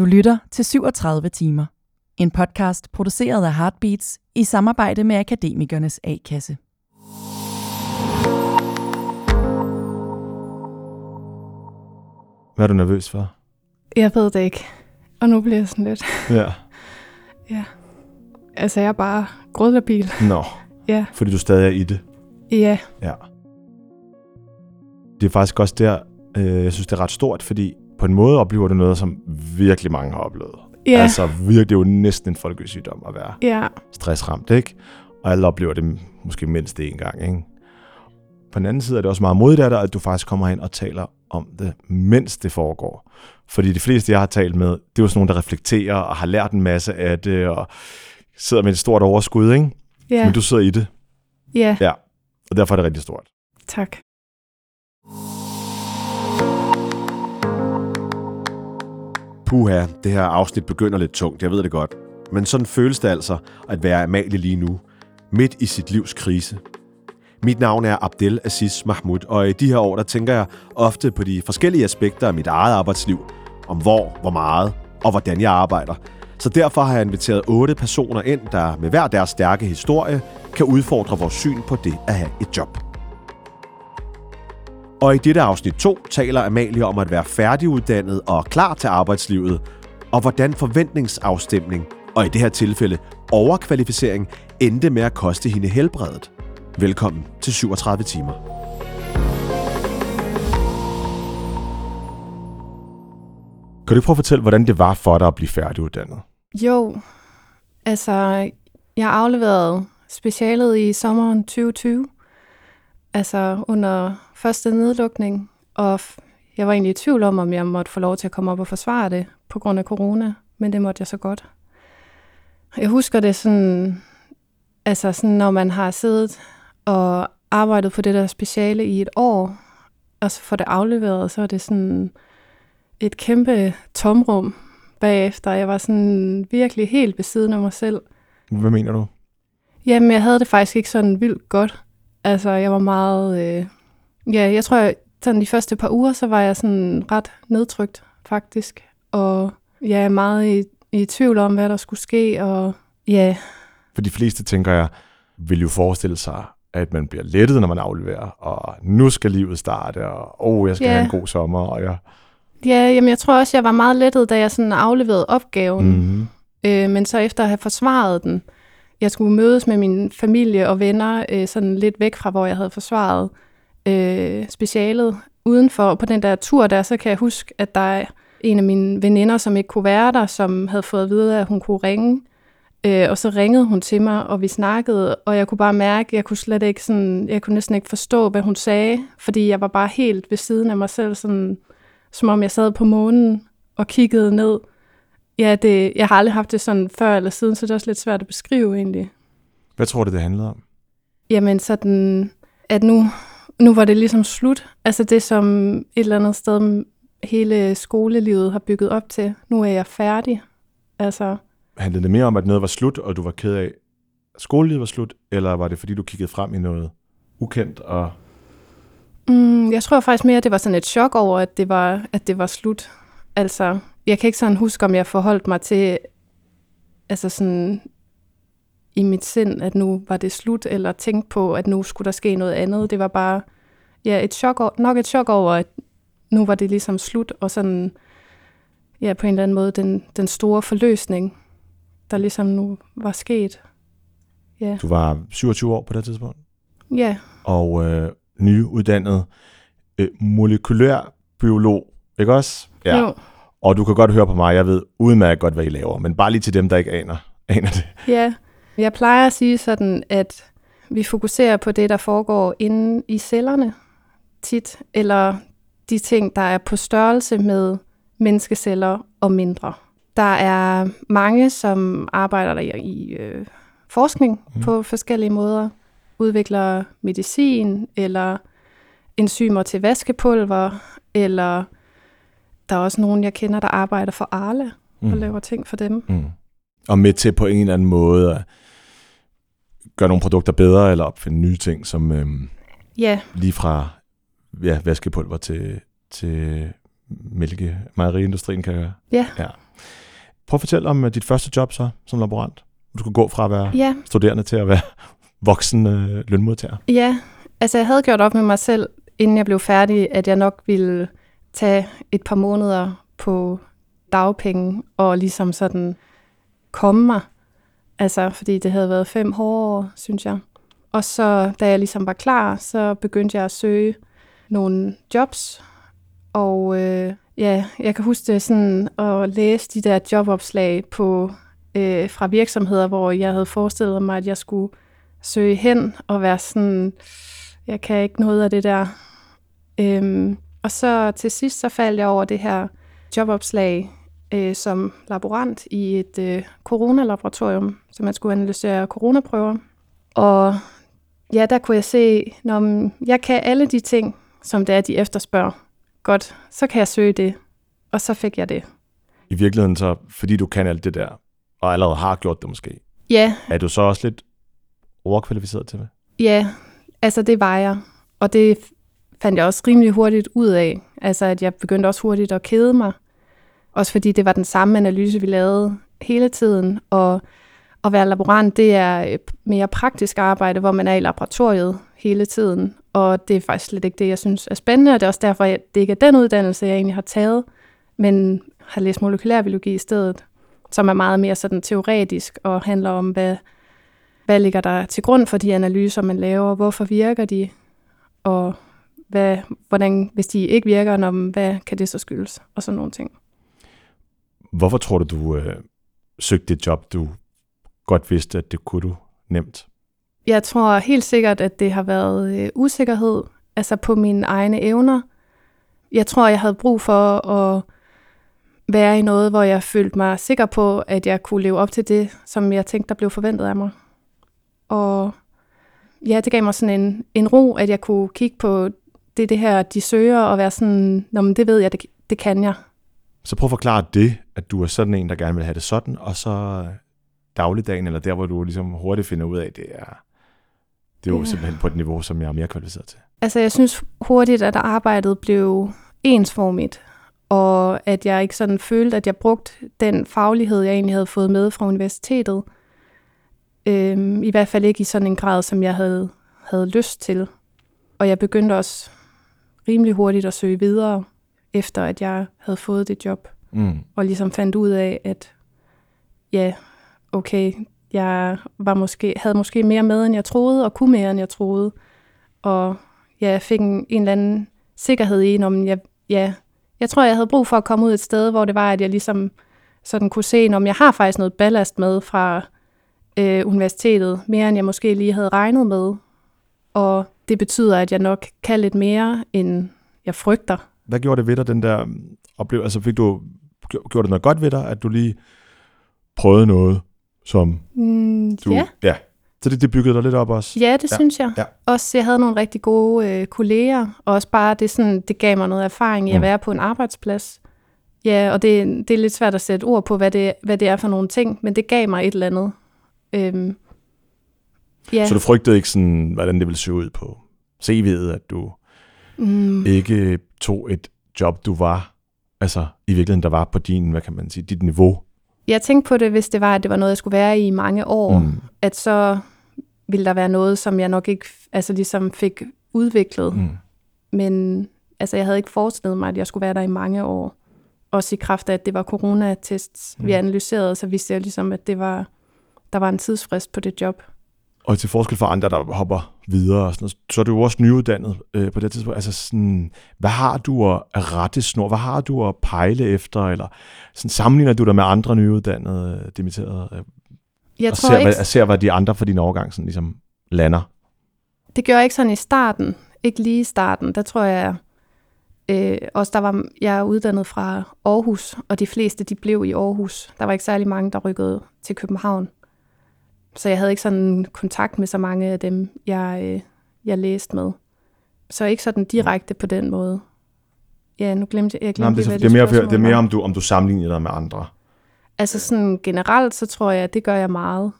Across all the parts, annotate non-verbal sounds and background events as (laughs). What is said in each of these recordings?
Du lytter til 37 timer. En podcast produceret af Heartbeats i samarbejde med Akademikernes A-kasse. Hvad er du nervøs for? Jeg ved det ikke. Og nu bliver jeg sådan lidt... Ja. (laughs) Ja. Altså, jeg er bare grødlabil. Nå, Ja. fordi du stadig er i det. Ja. Ja. Det er faktisk også der, øh, jeg synes, det er ret stort, fordi på en måde oplever du noget, som virkelig mange har oplevet. Ja. Altså virkelig, det er jo næsten en folkesygdom at være Ja. stressramt, ikke? Og alle oplever det måske mindst én gang, ikke? På den anden side er det også meget modigt af dig, at du faktisk kommer hen og taler om det, mens det foregår. Fordi de fleste, jeg har talt med, det er jo sådan nogle, der reflekterer og har lært en masse af det, og sidder med et stort overskud, ikke? Ja. Men du sidder i det, Ja. Ja. og derfor er det rigtig stort. Tak. Puha, det her afsnit begynder lidt tungt, jeg ved det godt. Men sådan føles det altså at være Amalie lige nu, midt i sit livs krise. Mit navn er Abdel Aziz Mahmoud, og i de her år, der tænker jeg ofte på de forskellige aspekter af mit eget arbejdsliv. Om hvor, hvor meget og hvordan jeg arbejder. Så derfor har jeg inviteret otte personer ind, der med hver deres stærke historie kan udfordre vores syn på det at have et job. Og i dette afsnit 2 taler Amalie om at være færdiguddannet og klar til arbejdslivet, og hvordan forventningsafstemning, og i det her tilfælde overkvalificering, endte med at koste hende helbredet. Velkommen til 37 timer. Kan du prøve at fortælle, hvordan det var for dig at blive færdiguddannet? Jo. Altså, jeg afleverede specialet i sommeren 2020. Altså under første nedlukning. Og jeg var egentlig i tvivl om, om jeg måtte få lov til at komme op og forsvare det på grund af corona. Men det måtte jeg så godt. Jeg husker det sådan, altså sådan, når man har siddet og arbejdet på det der speciale i et år, og så får det afleveret, så er det sådan et kæmpe tomrum bagefter. Jeg var sådan virkelig helt ved siden af mig selv. Hvad mener du? Jamen, jeg havde det faktisk ikke sådan vildt godt. Altså, jeg var meget... Øh, ja, jeg tror, jeg, sådan de første par uger, så var jeg sådan ret nedtrykt, faktisk. Og jeg er meget i, i tvivl om, hvad der skulle ske, og ja, For de fleste, tænker jeg, vil jo forestille sig, at man bliver lettet, når man afleverer, og nu skal livet starte, og åh, oh, jeg skal Ja. have en god sommer, og jeg... ja jamen, jeg tror også, jeg var meget lettet, da jeg sådan afleverede opgaven. Mm-hmm. Øh, men så efter at have forsvaret den, jeg skulle mødes med min familie og venner øh, sådan lidt væk fra, hvor jeg havde forsvaret øh, specialet. Udenfor på den der tur der, så kan jeg huske, at der er en af mine veninder, som ikke kunne være der, som havde fået at vide, at hun kunne ringe. Øh, og så ringede hun til mig, og vi snakkede, og jeg kunne bare mærke, at jeg kunne slet ikke sådan, jeg kunne næsten ikke forstå, hvad hun sagde, fordi jeg var bare helt ved siden af mig selv, sådan, som om jeg sad på månen og kiggede ned. Ja, det, jeg har aldrig haft det sådan før eller siden, så det er også lidt svært at beskrive egentlig. Hvad tror du, det handlede om? Jamen sådan, at nu, nu var det ligesom slut. Altså det, som et eller andet sted hele skolelivet har bygget op til. Nu er jeg færdig. Altså, Handlede det mere om, at noget var slut, og du var ked af, at skolelivet var slut, eller var det, fordi du kiggede frem i noget ukendt? Og... mm, jeg tror faktisk mere, at det var sådan et chok over, at det var, at det var slut. Altså, jeg kan ikke sådan huske, om jeg forholdt mig til, altså sådan i mit sind, at nu var det slut, eller tænkte på, at nu skulle der ske noget andet. Det var bare, ja, et chok, over- nok et chok over, at nu var det ligesom slut, og sådan, ja, på en eller anden måde, den, den store forløsning, der ligesom nu var sket. Ja, Du var 27 år på det tidspunkt, ja, og øh, nyuddannet øh, molekylær biolog, ikke også? jo, Og du kan godt høre på mig, jeg ved udmærket godt, hvad I laver, men bare lige til dem, der ikke aner, aner det. ja. Jeg plejer at sige sådan, at vi fokuserer på det, der foregår inde i cellerne tit, eller de ting, der er på størrelse med menneskeceller og mindre. Der er mange, som arbejder der i, øh, forskning Mm. mm. på forskellige måder, udvikler medicin eller enzymer til vaskepulver, eller der er også nogen, jeg kender, der arbejder for Arla og laver ting for dem. Mm. Og med til på en eller anden måde at gøre nogle produkter bedre, eller opfinde nye ting, som øhm, Ja, lige fra ja, vaskepulver til, til mælke, mejeriindustrien kan gøre. Ja. ja. Prøv at fortælle om øh, dit første job så, som laborant. Du skulle gå fra at være Ja, studerende til at være (laughs) voksen øh, lønmodtager. Ja, altså jeg havde gjort op med mig selv, inden jeg blev færdig, at jeg nok ville tage et par måneder på dagpenge og ligesom sådan komme mig. Altså, fordi det havde været fem hårde år, synes jeg. Og så, da jeg ligesom var klar, så begyndte jeg at søge nogle jobs. Og øh, ja, jeg kan huske det sådan at læse de der jobopslag på, øh, fra virksomheder, hvor jeg havde forestillet mig, at jeg skulle søge hen og være sådan, jeg kan ikke noget af det der. Øhm, og så til sidst så faldt jeg over det her jobopslag øh, som laborant i et øh, coronalaboratorium, så man skulle analysere coronaprøver. Og ja, der kunne jeg se, når jeg kan alle de ting, som det er, de efterspørger. Godt, så kan jeg søge det. Og så fik jeg det. I virkeligheden så, fordi du kan alt det der, og allerede har gjort det måske, Ja, er du så også lidt overkvalificeret til det? Ja, altså det var jeg. Og det fandt jeg også rimelig hurtigt ud af. Altså at jeg begyndte også hurtigt at kede mig. Også fordi det var den samme analyse, vi lavede hele tiden. Og at være laborant, det er mere praktisk arbejde, hvor man er i laboratoriet hele tiden. Og det er faktisk slet ikke det, jeg synes er spændende. Og det er også derfor, at det ikke er den uddannelse, jeg egentlig har taget, men har læst molekylærbiologi i stedet, som er meget mere sådan teoretisk og handler om, hvad, hvad ligger der til grund for de analyser, man laver, hvorfor virker de, og hvad, hvordan, hvis de ikke virker, når, hvad kan det så skyldes, og sådan nogle ting. Hvorfor tror du, du øh, søgte det job, du godt vidste, at det kunne du nemt? Jeg tror helt sikkert, at det har været øh, usikkerhed, altså på mine egne evner. Jeg tror, jeg havde brug for at være i noget, hvor jeg følte mig sikker på, at jeg kunne leve op til det, som jeg tænkte, der blev forventet af mig. Og ja, det gav mig sådan en, en ro, at jeg kunne kigge på det, det her, de søger, og være sådan, Nå, men det ved jeg, det, det kan jeg. Så prøv at forklare det, at du er sådan en, der gerne vil have det sådan, og så dagligdagen, eller der, hvor du ligesom hurtigt finder ud af, det er, det er jo Ja. simpelthen på et niveau, som jeg er mere kvalificeret til. Altså, jeg synes hurtigt, at arbejdet blev ensformigt, og at jeg ikke sådan følte, at jeg brugte den faglighed, jeg egentlig havde fået med fra universitetet. Øhm, I hvert fald ikke i sådan en grad, som jeg havde, havde lyst til. Og jeg begyndte også rimelig hurtigt at søge videre, efter at jeg havde fået det job. Mm. og ligesom fandt ud af, at ja, okay, jeg var måske, havde måske mere med, end jeg troede, og kunne mere, end jeg troede. Og ja, jeg fik en, en eller anden sikkerhed i, om jeg, ja, jeg tror, jeg havde brug for at komme ud et sted, hvor det var, at jeg ligesom sådan kunne se, om jeg har faktisk noget ballast med fra øh, universitetet, mere end jeg måske lige havde regnet med. Og det betyder, at jeg nok kan lidt mere, end jeg frygter. Hvad gjorde det ved dig, den der mm, oplevelse? Altså fik du, gj- gjorde det noget godt ved dig, at du lige prøvede noget, som Mm, du... ja. ja. Så det, det byggede dig lidt op også? Ja, det Ja, synes jeg. ja. Også jeg havde nogle rigtig gode øh, kolleger, og også bare det, sådan, det gav mig noget erfaring i at Mm. være på en arbejdsplads. Ja, og det, det er lidt svært at sætte ord på, hvad det, hvad det er for nogle ting, men det gav mig et eller andet. Øhm, ja, Så du frygtede ikke sådan, hvordan det ville se ud på CV'et, at du mm, ikke tog et job, du var, altså i virkeligheden, der var på din, hvad kan man sige, dit niveau? jeg tænkte på det, hvis det var, at det var noget, jeg skulle være i mange år, mm. At så ville der være noget, som jeg nok ikke altså ligesom fik udviklet. Mm. Men altså, jeg havde ikke forestillet mig, at jeg skulle være der i mange år. Også i kraft af, at det var coronatests, mm. vi analyserede, så vidste jeg ligesom, at det var, der var en tidsfrist på det job. Og til forskel fra andre, der hopper videre, og sådan noget, så er du jo også nyuddannet øh, på det tidspunkt. Altså sådan, hvad har du at rette snor? Hvad har du at pejle efter? Eller sådan, sammenligner du dig med andre nyuddannede, øh, dimitterede? Øh, Jeg og tror ser, ikke, hvad, ser, hvad de andre for din overgang sådan, ligesom lander? det gjorde jeg ikke sådan i starten. Ikke lige i starten. Der tror jeg, øh, også der var, jeg er uddannet fra Aarhus, og de fleste, de blev i Aarhus. Der var ikke særlig mange, der rykkede til København. Så jeg havde ikke sådan kontakt med så mange af dem, jeg, øh, jeg læste med. Så ikke sådan direkte på den måde. Ja, nu glemte jeg, jeg Nej, glemte det, er, det, er mere, det er mere, om du, om du sammenligner dig med andre. Altså sådan generelt, så tror jeg, at det gør jeg meget.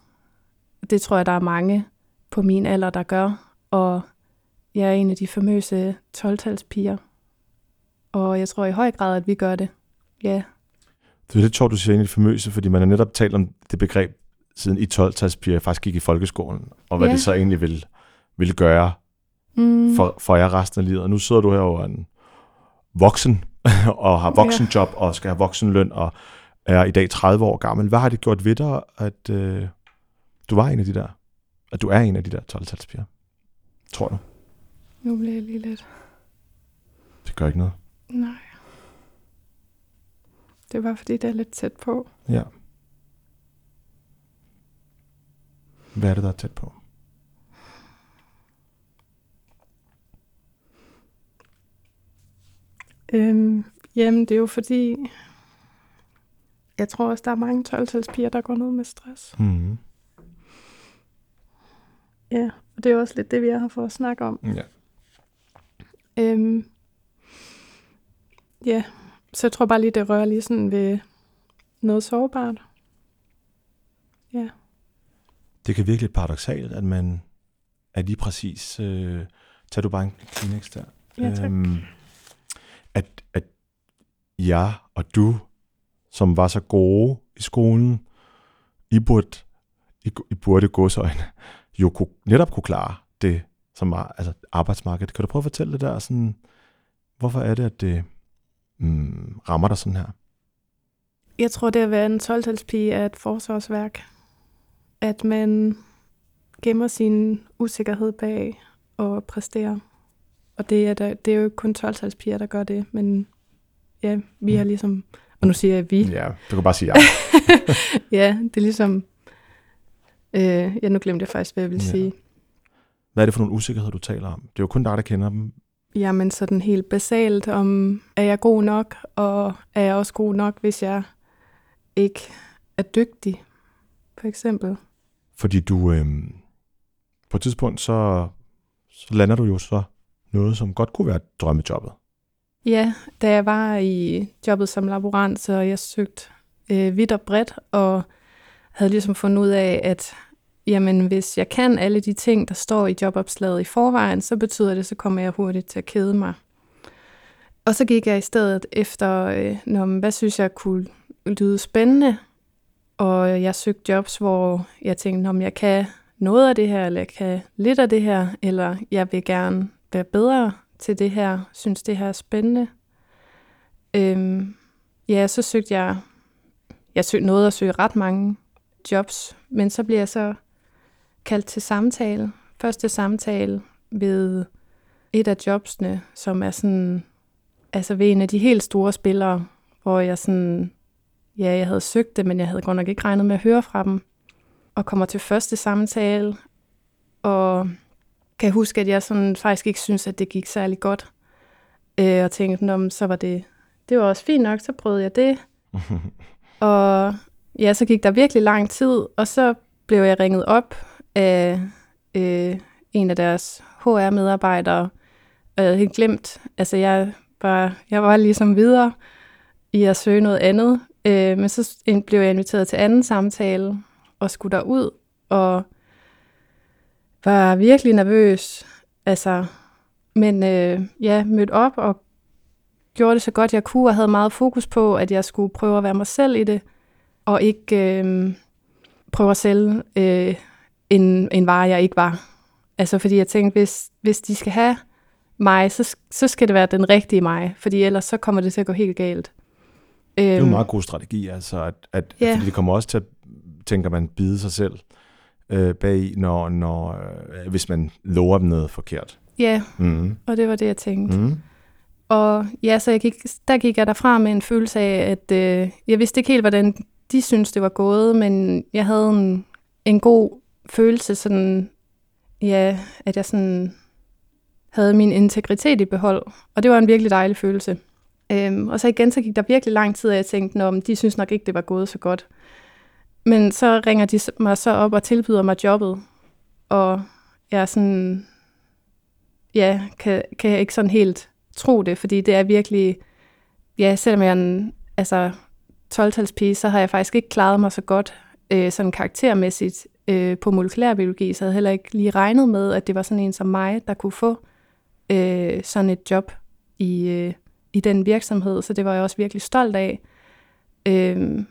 Det tror jeg, der er mange på min alder, der gør. Og jeg er en af de famøse 12-talspiger. Og jeg tror i høj grad, at vi gør det. Ja. Det er lidt sjovt, du siger ind i det famøse, fordi man har netop talt om det begreb, siden i 12-talspiger faktisk gik i folkeskolen, og hvad Ja. det så egentlig ville, ville gøre Mm. for, for jer resten af livet. Og nu sidder du her over en voksen, (laughs) og har voksenjob, og skal have voksenløn, og er i dag 30 år gammel. Hvad har det gjort ved dig, at øh, du var en af de der, at du er en af de der 12-talspiger? Tror du? Nu bliver jeg lige lidt... Det gør ikke noget. Nej. Det var fordi, det er lidt tæt på. Ja. Hvad er det, der er tæt på? Øhm, jamen, det er jo fordi... Jeg tror også, der er mange 12-talspiger, der går ned med stress. Mm-hmm. Ja, og det er også lidt det, vi er her for at snakke om. Ja. Øhm, ja, så jeg tror bare lige, det rører lige sådan ved noget sårbart. Det kan virkelig paradoxalt, at man er lige præcis... Øh, tag du bare en Kleenex der. Ja, tak. Øhm, at, at jeg og du, som var så gode i skolen, I burde, I, I burde godsøjne, jo kunne, netop kunne klare det, som var altså arbejdsmarkedet. Kan du prøve at fortælle det der? Sådan, hvorfor er det, at det mm, rammer dig sådan her? Jeg tror, det at være en 12-talspige er et forsvarsværk. At man gemmer sin usikkerhed bag og præsterer. Og det er, der, det er jo kun 12-talspiger, der gør det, men ja, vi har ligesom, og nu siger jeg vi, Ja, du kan bare sige ja. (laughs) ja, det er ligesom, øh, ja, nu glemte jeg faktisk, hvad jeg ville ja. sige. Hvad er det for nogle usikkerheder, du taler om? Det er jo kun dig, der kender dem. Jamen sådan helt basalt om, er jeg god nok, og er jeg også god nok, hvis jeg ikke er dygtig, for eksempel. Fordi du øh, på et tidspunkt, så, så lander du jo så noget, som godt kunne være drømmejobbet. Ja, da jeg var i jobbet som laborant, så jeg søgte øh, vidt og bredt, og havde ligesom fundet ud af, at jamen, hvis jeg kan alle de ting, der står i jobopslaget i forvejen, så betyder det, så kommer jeg hurtigt til at kede mig. Og så gik jeg i stedet efter, øh, når, hvad synes jeg kunne lyde spændende, og jeg søgte jobs, hvor jeg tænkte, om jeg kan noget af det her, eller jeg kan lidt af det her, eller jeg vil gerne være bedre til det her, synes det her er spændende. Øhm, ja, så søgte jeg, jeg søgte noget at søge ret mange jobs, men så bliver jeg så kaldt til samtale. Første samtale ved et af jobsene, som er sådan, altså ved en af de helt store spillere, hvor jeg sådan, ja, jeg havde søgt det, men jeg havde godt nok ikke regnet med at høre fra dem. Og kommer til første samtale, og kan huske, at jeg sådan faktisk ikke synes, at det gik særlig godt. Øh, og tænkte, men så var det, det var også fint nok, så prøvede jeg det. (laughs) og ja, så gik der virkelig lang tid, og så blev jeg ringet op af øh, en af deres HR-medarbejdere, og jeg havde helt glemt, altså jeg var, jeg var ligesom videre i at søge noget andet, øh, men så blev jeg inviteret til anden samtale, og skulle derud, og var virkelig nervøs, altså, men øh, ja, mødte op og gjorde det så godt jeg kunne, og havde meget fokus på, at jeg skulle prøve at være mig selv i det, og ikke øh, prøve at sælge øh, en, en vare, jeg ikke var. Altså, fordi jeg tænkte, hvis, hvis de skal have mig, så, så skal det være den rigtige mig, fordi ellers så kommer det til at gå helt galt. Det er jo Øhm, en meget god strategi, altså, at, at Ja. fordi det kommer også til at, tænker man, bide sig selv øh, bag, når, når, øh, hvis man lover dem noget forkert. Ja, Mm. og det var det, jeg tænkte. Mm. Og ja, så jeg gik, der gik jeg derfra med en følelse af, at øh, jeg vidste ikke helt, hvordan de syntes, det var gået, men jeg havde en, en god følelse, sådan, ja, at jeg sådan havde min integritet i behold. Og det var en virkelig dejlig følelse. Øhm, og så igen, så gik der virkelig lang tid, og jeg tænkte, Nå, men de synes nok ikke, det var gået så godt. Men så ringer de mig så op og tilbyder mig jobbet. Og jeg er sådan, ja, kan, kan jeg ikke sådan helt tro det, fordi det er virkelig, ja, selvom jeg er en altså, 12-talspige, så har jeg faktisk ikke klaret mig så godt øh, sådan karaktermæssigt øh, på molekylærbiologi, så jeg havde heller ikke lige regnet med, at det var sådan en som mig, der kunne få øh, sådan et job i, øh, i den virksomhed, så det var jeg også virkelig stolt af. Øhm,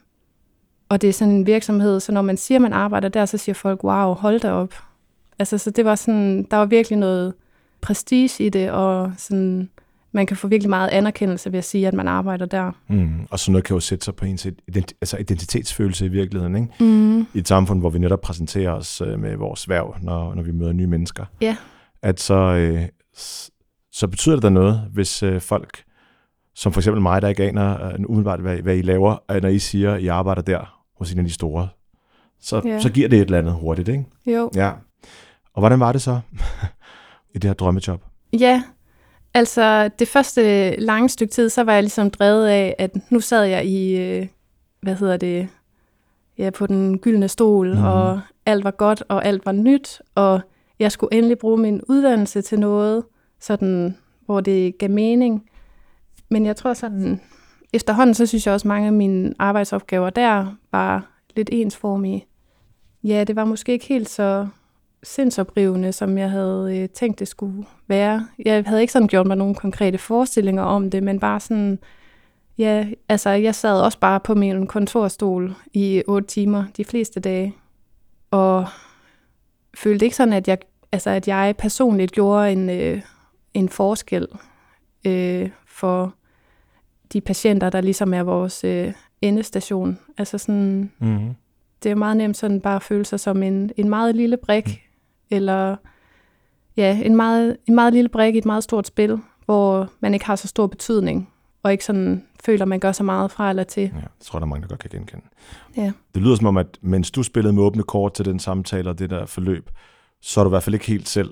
og det er sådan en virksomhed, så når man siger, man arbejder der, så siger folk, wow, hold da op. Altså, så det var sådan, der var virkelig noget prestige i det, og sådan, man kan få virkelig meget anerkendelse ved at sige, at man arbejder der. Mm. Og sådan noget kan jo sætte sig på ens ident- altså identitetsfølelse i virkeligheden, ikke? Mm. I et samfund, hvor vi netop præsenterer os øh, med vores værv, når, når vi møder nye mennesker. Ja. At så, øh, så betyder det da noget, hvis øh, folk, som for eksempel mig, der ikke aner øh, umiddelbart, hvad, hvad I laver, øh, når I siger, at I arbejder der hos en af de store, så, Ja. så giver det et eller andet hurtigt, ikke? Jo. Ja. Og hvordan var det så (laughs) i det her drømmejob? Ja, altså det første lange stykke tid, så var jeg ligesom drevet af, at nu sad jeg i, øh, hvad hedder det, ja, på den gyldne stol, mm. og alt var godt, og alt var nyt, og jeg skulle endelig bruge min uddannelse til noget, sådan, hvor det gav mening. Men jeg tror sådan, efterhånden, så synes jeg også, at mange af mine arbejdsopgaver der var lidt ensformige. Ja, det var måske ikke helt så sindsoprivende, som jeg havde øh, tænkt, det skulle være. Jeg havde ikke sådan gjort mig nogle konkrete forestillinger om det, men bare sådan, ja, altså jeg sad også bare på min kontorstol i otte timer de fleste dage, og følte ikke sådan, at jeg, altså, at jeg personligt gjorde en, øh, en forskel øh, for de patienter, der ligesom er vores øh, endestation. Altså sådan, Mm-hmm. det er meget nemt sådan bare at føle sig som en, en meget lille brik, mm. eller ja, en meget, en meget lille brik i et meget stort spil, hvor man ikke har så stor betydning, og ikke sådan føler, man gør så meget fra eller til. Ja, det tror jeg, der er mange, der godt kan genkende. Ja. Det lyder som om, at mens du spillede med åbne kort til den samtale og det der forløb, så har du i hvert fald ikke helt selv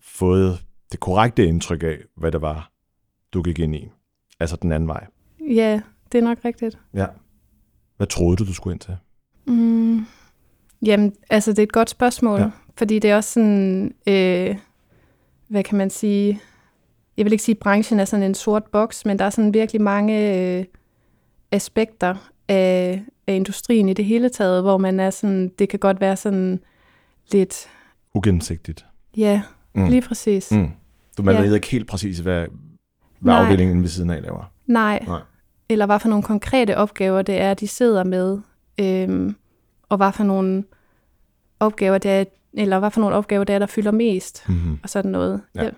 fået det korrekte indtryk af, hvad det var, du gik ind i. Altså den anden vej. Ja, det er nok rigtigt. Ja. Hvad troede du, du skulle ind til? Mm. Jamen, altså det er et godt spørgsmål, Ja. fordi det er også sådan, øh, hvad kan man sige, jeg vil ikke sige, at branchen er sådan en sort boks, men der er sådan virkelig mange øh, aspekter af, af industrien i det hele taget, hvor man er sådan, det kan godt være sådan lidt, Ugennemsigtigt. ja, Mm. lige præcis. Mm. Du man Ja. ved ikke helt præcis, hvad, hvad Nej. afdelingen ved siden af laver. Nej. Nej. Eller hvad for nogle konkrete opgaver det er, de sidder med, øhm, og hvad for nogle opgaver det er, eller hvad for nogle opgaver det er, der fylder mest. Mm-hmm. og sådan noget. Ja. Jeg,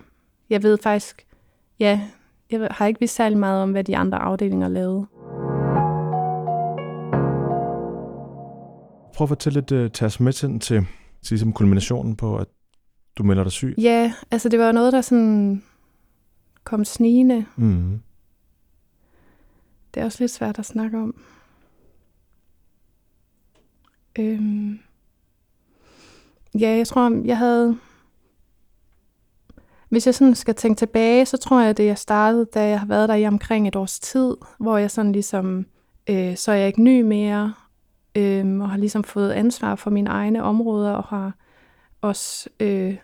jeg ved faktisk, ja, jeg har ikke vidst særlig meget om, hvad de andre afdelinger lavede. Prøv at fortælle lidt, uh, tage os med til, til, til ligesom kulminationen på, at du melder dig syg. Ja, altså det var noget, der sådan kom snigende. Mm. Det er også lidt svært at snakke om. Øhm. Ja, jeg tror, jeg havde... Hvis jeg sådan skal tænke tilbage, så tror jeg, at det jeg startede, da jeg har været der i omkring et års tid, hvor jeg sådan ligesom, øh, så er jeg ikke ny mere, øh, og har ligesom fået ansvar for mine egne områder, og har også øh,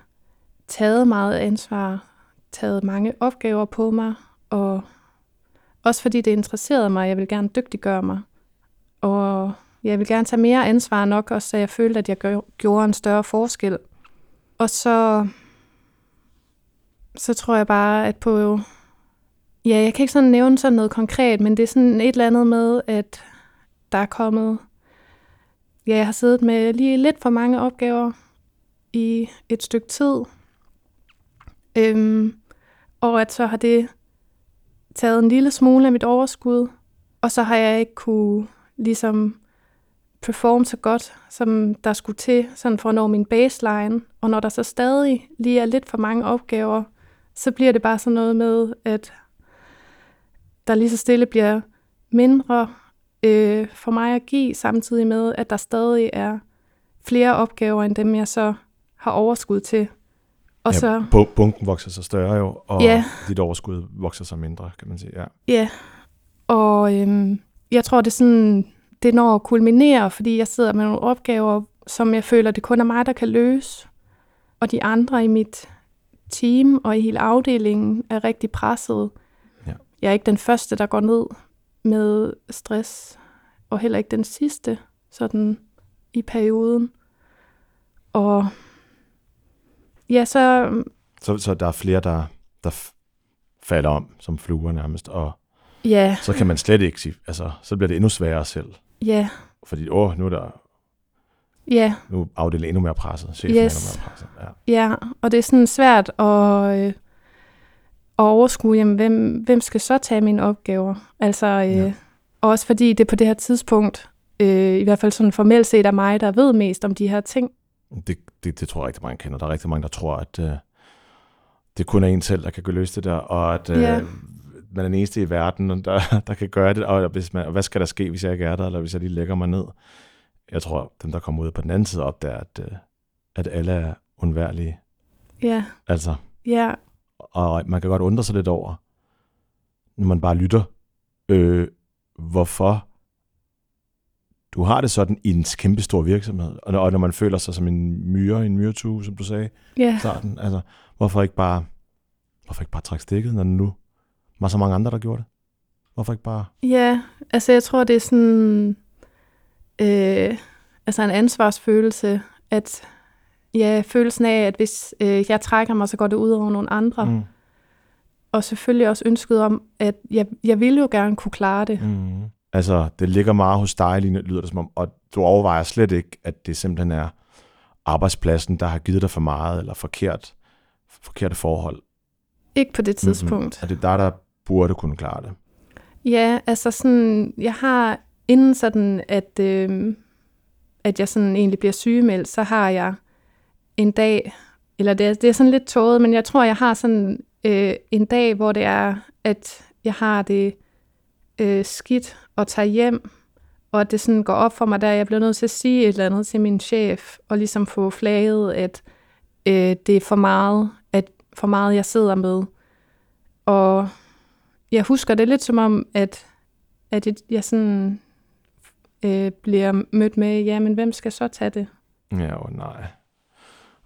taget meget ansvar, taget mange opgaver på mig, og også fordi det interesserede mig. Jeg vil gerne dygtiggøre mig. Og jeg vil gerne tage mere ansvar nok, også så jeg følte, at jeg gør, gjorde en større forskel. Og så, så tror jeg bare, at på... Ja, jeg kan ikke sådan nævne sådan noget konkret, men det er sådan et eller andet med, at der er kommet... Ja, jeg har siddet med lige lidt for mange opgaver i et stykke tid. Øhm, og at så har det taget en lille smule af mit overskud, og så har jeg ikke kunne ligesom performe så godt, som der skulle til, sådan for at nå min baseline. Og når der så stadig lige er lidt for mange opgaver, så bliver det bare sådan noget med, at der lige så stille bliver mindre øh, for mig at give, samtidig med, at der stadig er flere opgaver, end dem jeg så har overskud til. Og ja, så, bu- bunken vokser sig større jo, og Ja. dit overskud vokser sig mindre, kan man sige. Ja. Ja, og øhm, jeg tror, det er sådan, det når at kulminere, fordi jeg sidder med nogle opgaver, som jeg føler, det kun er mig, der kan løse. Og de andre i mit team og i hele afdelingen er rigtig presset. Ja. Jeg er ikke den første, der går ned med stress, og heller ikke den sidste, sådan i perioden. Og ja, så Så, så der er flere, der, der falder om som fluer nærmest, og Ja, så kan man slet ikke sige, altså, så bliver det endnu sværere selv. ja, Fordi, åh, nu er der ja, nu er afdelingen endnu mere presset. Chefen Yes. er endnu mere presset. Ja. ja. Og det er sådan svært at, øh, at overskue, jamen, hvem, hvem skal så tage mine opgaver? Altså, øh, ja. også fordi det på det her tidspunkt, øh, i hvert fald sådan formelt set er mig, der ved mest om de her ting. Det, det, det tror jeg rigtig mange kender. Der er rigtig mange, der tror, at øh, det kun er en selv, der kan løse det der, og at øh, Ja. man er den eneste i verden, der, (laughs) der kan gøre det, og, hvis man, og hvad skal der ske, hvis jeg ikke er der, eller hvis jeg lige lægger mig ned? Jeg tror, dem, der kommer ud på den anden side op, der, at, øh, at alle er undværlige. Ja, Altså, ja, og man kan godt undre sig lidt over, når man bare lytter, øh, hvorfor du har det sådan i en kæmpe stor virksomhed, og når, og når man føler sig som en myre, en myretue, som du sagde i ja, starten, altså, hvorfor ikke bare, hvorfor ikke bare trække stikket, når nu var så mange andre, der gjorde det? Hvorfor ikke bare, ja. Altså, jeg tror, det er sådan øh, altså en ansvarsfølelse, at ja, følelsen af, at hvis øh, jeg trækker mig, så går det ud over nogle andre. mm. Og selvfølgelig også ønsket om, at jeg, jeg ville jo gerne kunne klare det. Mm. Altså, det ligger meget hos dig, lige lyder det som om, og du overvejer slet ikke, at det simpelthen er arbejdspladsen, der har givet dig for meget, eller forkert, forkerte forhold. Ikke på det tidspunkt. At det er dig, der burde kunne klare det. Ja, altså sådan, jeg har inden sådan, at, øh, at jeg sådan egentlig bliver sygemeldt, så har jeg en dag, eller det er, det er sådan lidt tåget, men jeg tror, jeg har sådan øh, en dag, hvor det er, at jeg har det øh, skidt og tager hjem, og at det sådan går op for mig, der jeg bliver nødt til at sige et eller andet til min chef, og ligesom få flaget, at øh, det er for meget, at for meget jeg sidder med. Og jeg husker det lidt som om, at, at jeg- jeg sådan øh, bliver mødt med, ja, men hvem skal så tage det? Ja, åh nej.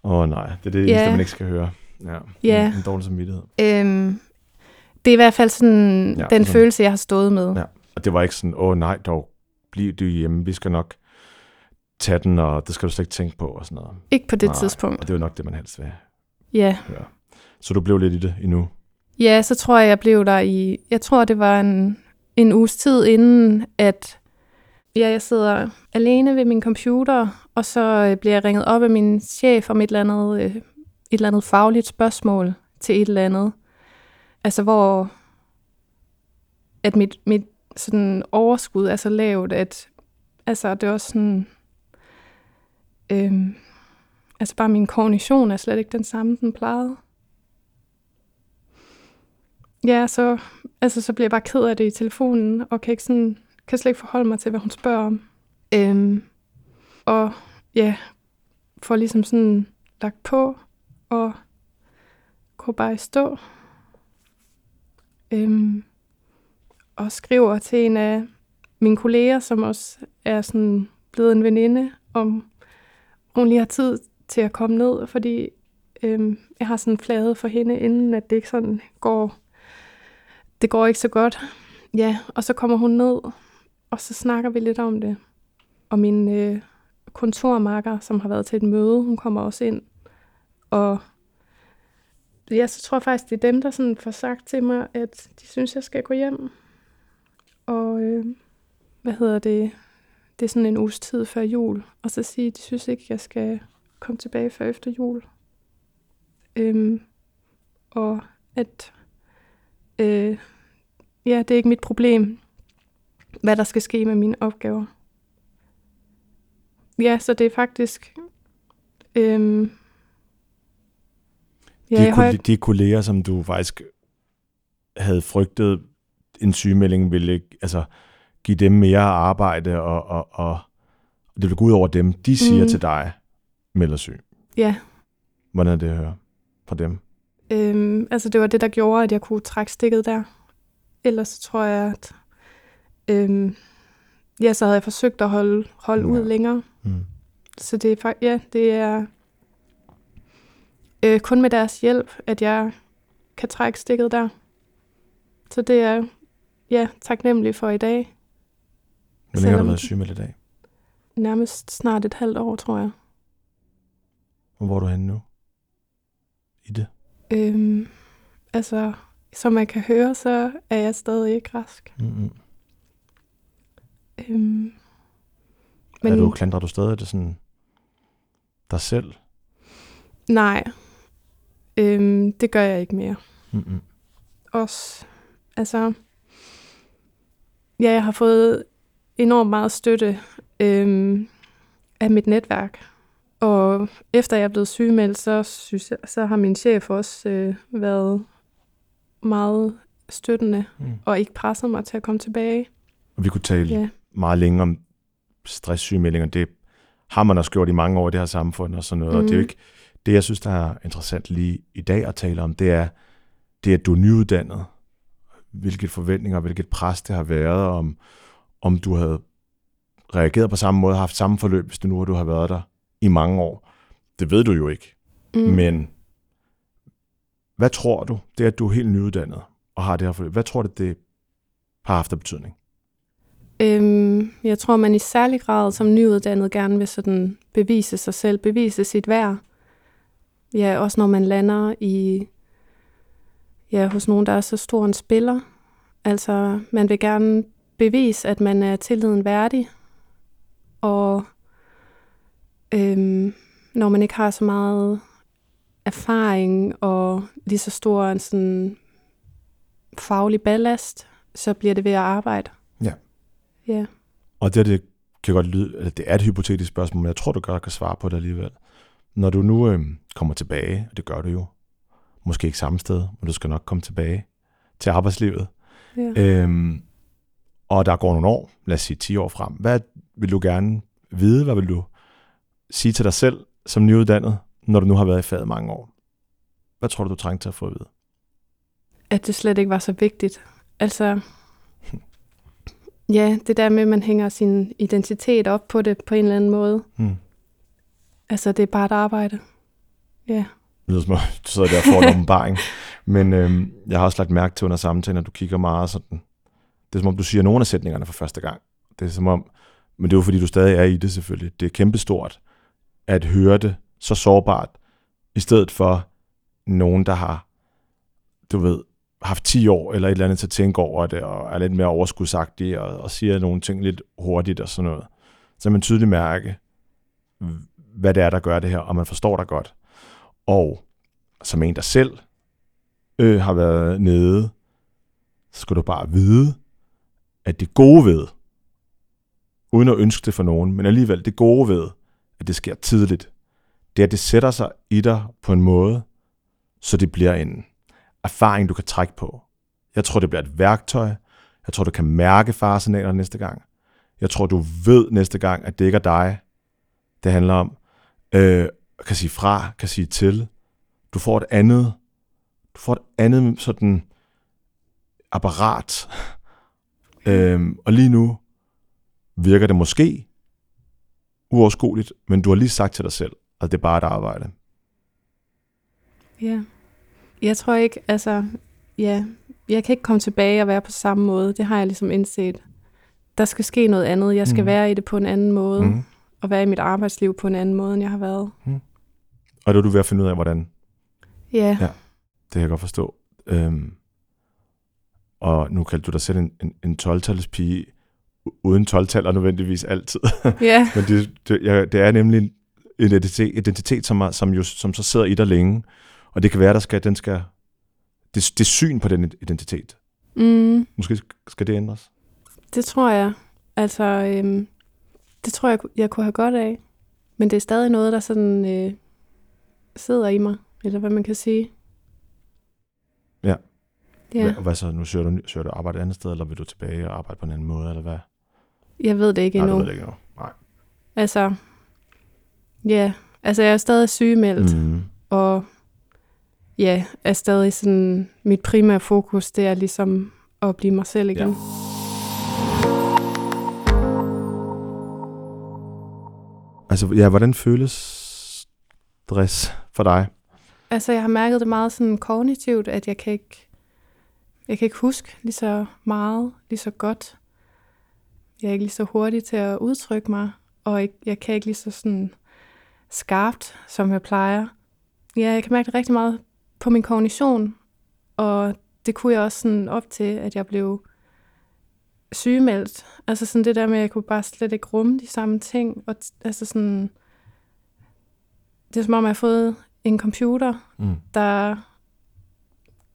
Åh nej, det er det Ja. eneste, man ikke skal høre. Ja, Ja. En, en dårlig samvittighed. Øhm, det er i hvert fald sådan ja, den sådan- følelse, jeg har stået med. Ja. Og det var ikke sådan, åh nej, dog, bliv du hjemme, vi skal nok tage den, og det skal du slet ikke tænke på, og sådan noget. Ikke på det Nej, tidspunkt. Og det er jo nok det, man helst vil Ja. høre. Så du blev lidt i det endnu. ja, så tror jeg, jeg blev der i, jeg tror, det var en, en uges tid inden, at ja, jeg sidder alene ved min computer, og så øh, bliver jeg ringet op af min chef om et eller andet, øh, et eller andet fagligt spørgsmål til et eller andet. Altså, hvor at mit, mit sådan overskud er så lavt, at altså, det er også sådan... Øhm, altså, bare min kognition er slet ikke den samme, den plejede. Ja, så, altså, så bliver jeg bare ked af det i telefonen, og kan, ikke sådan, kan slet ikke forholde mig til, hvad hun spørger om. Øhm, og ja, får ligesom sådan lagt på, og går bare i stå. Øhm, og skriver til en af mine kolleger, som også er sådan blevet en veninde, om hun lige har tid til at komme ned, fordi øhm, jeg har sådan flaget for hende, inden at det ikke sådan går, det går ikke så godt. Ja, og så kommer hun ned, og så snakker vi lidt om det. Og min øh, kontormarker, som har været til et møde, hun kommer også ind. Og ja, så tror jeg faktisk, det er dem, der sådan får sagt til mig, at de synes, jeg skal gå hjem. Og øh, hvad hedder det? Det er sådan en uges tid før jul. Og så sige, de synes ikke, jeg skal komme tilbage før efter jul. Øhm, og at øh, ja, det er ikke mit problem, hvad der skal ske med mine opgaver. Ja, så det er faktisk... Øhm, ja, de, ko- de kolleger, som du faktisk havde frygtet en sygemelding ville altså, give dem mere arbejde, og, og, og det ville gå ud over dem, de siger Mhm. til dig, melder syg. ja, Hvordan er det at høre fra dem? Øhm, altså det var det, der gjorde, at jeg kunne trække stikket der. Ellers tror jeg, at øhm, ja, så havde jeg forsøgt at holde, holde Ja. ud længere. Mm. Så det er faktisk, ja, det er øh, kun med deres hjælp, at jeg kan trække stikket der. Så det er ja, taknemmelig for i dag. Hvor længe har du været sygemeldt i dag? Nærmest snart et halvt år, tror jeg. Og hvor er du henne nu? I det? Øhm, altså, som man kan høre, så er jeg stadig ikke rask. Mm-hmm. Øhm, Men... men Er du, klandrer du stadig det sådan dig selv? nej, øhm, det gør jeg ikke mere. Mm-hmm. Også, altså, ja, jeg har fået enormt meget støtte øhm, af mit netværk. Og efter jeg er blevet sygemeldt, så, synes jeg, så har min chef også øh, været meget støttende Mm. og ikke presset mig til at komme tilbage. Og vi kunne tale Ja. meget længe om stresssygemeldinger. Det har man også gjort i mange år i det her samfund og sådan noget. Mm. Og det er jo Mhm. ikke det, jeg synes, der er interessant lige i dag at tale om, det er, det er, at du er nyuddannet. Hvilke forventninger, hvilket pres det har været, om, om du havde reageret på samme måde, haft samme forløb, hvis du nu du har været der i mange år. Det ved du jo ikke. Mm. Men hvad tror du, det er, at du er helt nyuddannet og har det her forløb, hvad tror du, det har haft af betydning? Øhm, jeg tror, man i særlig grad som nyuddannet gerne vil sådan bevise sig selv, bevise sit værd. Ja, også når man lander i, ja, hos nogen, der er så stor en spiller. Altså, man vil gerne bevise, at man er tilliden værdig. Og øhm, når man ikke har så meget erfaring og lige så stor en sådan faglig ballast, så bliver det ved at arbejde. Ja. Ja. Og det, det kan godt lyde, eller det er et hypotetisk spørgsmål, men jeg tror, du godt kan svare på det alligevel. Når du nu øh, kommer tilbage, og det gør du jo, måske ikke samme sted, men du skal nok komme tilbage til arbejdslivet, ja. øhm, og der går nogle år, lad os sige 10 år frem, hvad vil du gerne vide, hvad vil du sige til dig selv som nyuddannet, når du nu har været i faget mange år? Hvad tror du, du trængte til at få at vide? At det slet ikke var så vigtigt. Altså, ja, det der med, at man hænger sin identitet op på det på en eller anden måde. Hmm. Altså, det er bare et arbejde. Ja. Det lyder som om, du sidder der og får en åbenbaring. Men øhm, jeg har også lagt mærke til under samtalen, at du kigger meget sådan... Det er som om, du siger nogle af sætningerne for første gang. Det er som om... Men det er jo fordi, du stadig er i det selvfølgelig. Det er kæmpestort at høre det så sårbart, i stedet for nogen, der har, du ved, haft 10 år eller et eller andet til at tænke over det, og er lidt mere overskudsagtig, og, og siger nogle ting lidt hurtigt og sådan noget. Så man tydeligt mærke, hvad det er, der gør det her, og man forstår dig godt. Og som en, der selv øh, har været nede, så skal du bare vide, at det gode ved, uden at ønske det for nogen, men alligevel det gode ved, at det sker tidligt, det er, at det sætter sig i dig på en måde, så det bliver en erfaring, du kan trække på. Jeg tror, det bliver et værktøj. Jeg tror, du kan mærke faresignaler næste gang. Jeg tror, du ved næste gang, at det ikke er dig, det handler om. Øh, kan sige fra, kan sige til. Du får et andet, du får et andet sådan apparat. øhm, og lige nu virker det måske uoverskueligt, men du har lige sagt til dig selv, at det er bare et arbejde. Ja. Jeg tror ikke, altså, ja, jeg kan ikke komme tilbage og være på samme måde. Det har jeg ligesom indset. Der skal ske noget andet. Jeg skal mm. være i det på en anden måde. Mm. Mm. Og være i mit arbejdsliv på en anden måde, end jeg har været. Og det er du ved at finde ud af, hvordan Ja. Ja. det kan jeg godt forstå. Øhm, og nu kaldte du dig selv en, en, en 12-tals pige, u- uden 12-taller nødvendigvis altid. (laughs) ja. Men det, det, ja, det er nemlig en identitet, identitet som, er, som, jo, som så sidder i dig længe. Og det kan være, der skal, den skal, det, det syn på den identitet. Mm, Måske skal det ændres. det tror jeg. Altså, øhm, det tror jeg, jeg kunne have godt af. Men det er stadig noget, der sådan øh, sidder i mig. Eller hvad man kan sige. Ja. Ja, Hvad, hvad så? Nu søger du, søger du arbejde et andet sted, eller vil du tilbage og arbejde på en anden måde, eller hvad? jeg ved det ikke Nej, endnu. du ved det ikke endnu. Nej. Altså, ja, altså jeg er stadig sygemeldt. Mm. og ja, er stadig sådan, mit primære fokus, det er ligesom at blive mig selv igen. Ja. Altså, ja, hvordan føles stress for dig? Altså jeg har mærket det meget sådan kognitivt, at jeg kan ikke, jeg kan ikke huske lige så meget, lige så godt. Jeg er ikke lige så hurtig til at udtrykke mig, og jeg, jeg kan ikke lige så sådan skarpt, som jeg plejer. Ja, jeg kan mærke det rigtig meget på min kognition, og det kunne jeg også sådan op til, at jeg blev sygemeldt. Altså sådan det der med, at jeg kunne bare slet ikke rumme de samme ting. Og altså sådan, det er som om, jeg har fået en computer, Mm. der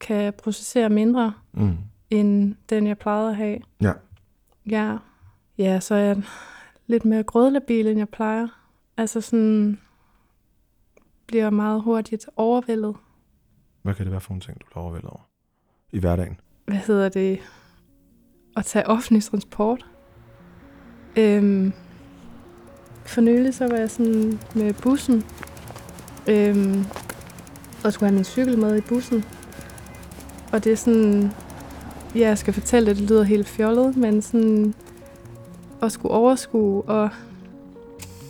kan processere mindre, Mm. end den, jeg plejede at have. Ja. Ja, ja så er jeg lidt mere grødlabil, end jeg plejer. Altså sådan, bliver meget hurtigt overvældet. Hvad kan det være for nogle ting, du bliver overvældet over i hverdagen? hvad hedder det, at tage offentlig transport. Øhm, for nylig så var jeg sådan med bussen, øhm, og skulle have min cykel med i bussen. Og det er sådan, ja, jeg skal fortælle det, det lyder helt fjollet, men sådan at skulle overskue og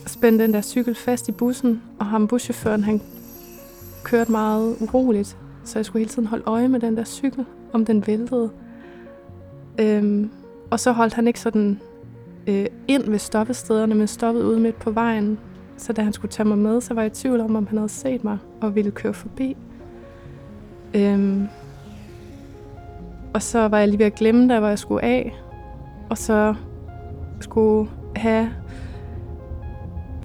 spænde den der cykel fast i bussen, og ham buschaufføren, han kørte meget uroligt, så jeg skulle hele tiden holde øje med den der cykel, om den væltede. Øhm, og så holdt han ikke sådan øh, ind ved stoppestederne, men stoppede ude midt på vejen. Så da han skulle tage mig med, så var jeg i tvivl om, om han havde set mig og ville køre forbi. Øhm, og så var jeg lige ved at glemme der, hvor jeg skulle af. Og så skulle have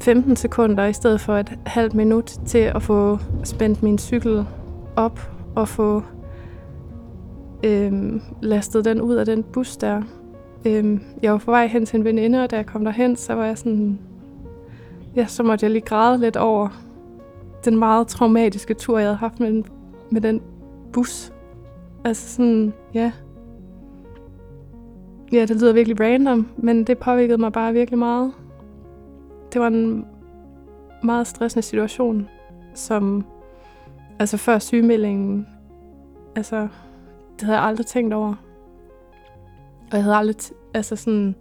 15 sekunder i stedet for et halvt minut til at få spændt min cykel op og få øhm, lastet den ud af den bus der. Øhm, jeg var på vej hen til en veninde, og da jeg kom derhen, så var jeg sådan... Ja, så måtte jeg lige græde lidt over den meget traumatiske tur, jeg havde haft med, den- med den bus. Altså sådan, ja. Ja, det lyder virkelig random, men det påvirkede mig bare virkelig meget. Det var en meget stressende situation, som altså før sygemeldingen, altså det havde jeg aldrig tænkt over. Og jeg havde aldrig t- altså sådan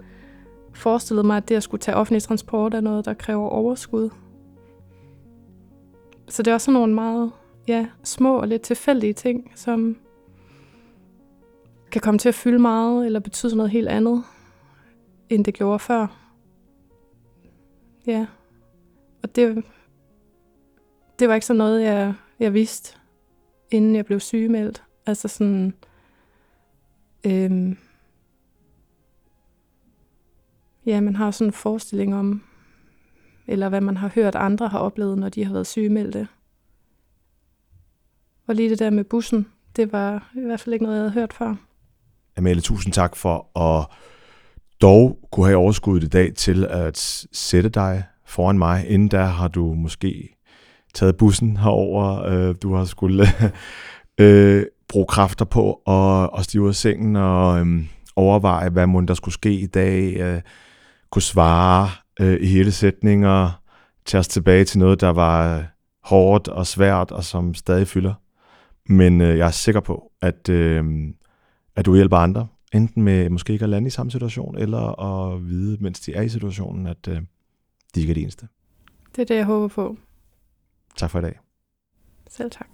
forestillet mig, at det at skulle tage offentlig transport er noget, der kræver overskud. Så det er også sådan nogle meget ja, små og lidt tilfældige ting, som kan komme til at fylde meget, eller betyde noget helt andet, end det gjorde før. Ja. Og det, det var ikke sådan noget, jeg, jeg vidste, inden jeg blev sygemeldt. Altså sådan... Øhm, ja, man har sådan en forestilling om, eller hvad man har hørt andre har oplevet, når de har været sygemeldte. Og lige det der med bussen, det var i hvert fald ikke noget, jeg havde hørt før. Amalie, tusind tak for at dog kunne have overskuddet i dag til at sætte dig foran mig. Inden da har du måske taget bussen herover. Øh, du har skulle (laughs) øh, bruge kræfter på at, at stige ud af sengen og øh, overveje, hvad må der skulle ske i dag. Øh, kunne svare øh, i hele sætninger. Tage os tilbage til noget, der var hårdt og svært og som stadig fylder. Men øh, jeg er sikker på, at, øh, at du hjælper andre. Enten med måske ikke at lande i samme situation, eller at vide, mens de er i situationen, at øh, de ikke er de eneste. Det er det, jeg håber på. Tak for i dag. Selv tak.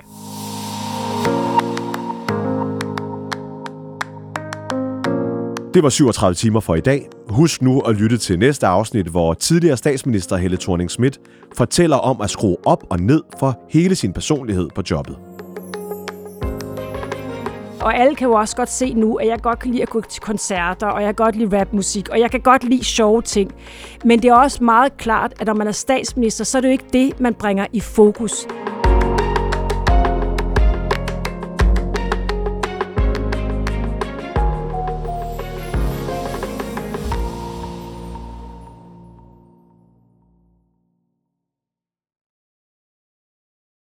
Det var 37 timer for i dag. Husk nu at lytte til næste afsnit, hvor tidligere statsminister Helle thorning Schmidt fortæller om at skrue op og ned for hele sin personlighed på jobbet. Og alle kan jo også godt se nu, at jeg godt kan lide at gå til koncerter, og jeg kan godt lide rapmusik, og jeg kan godt lide sjove ting. Men det er også meget klart, at når man er statsminister, så er det jo ikke det, man bringer i fokus.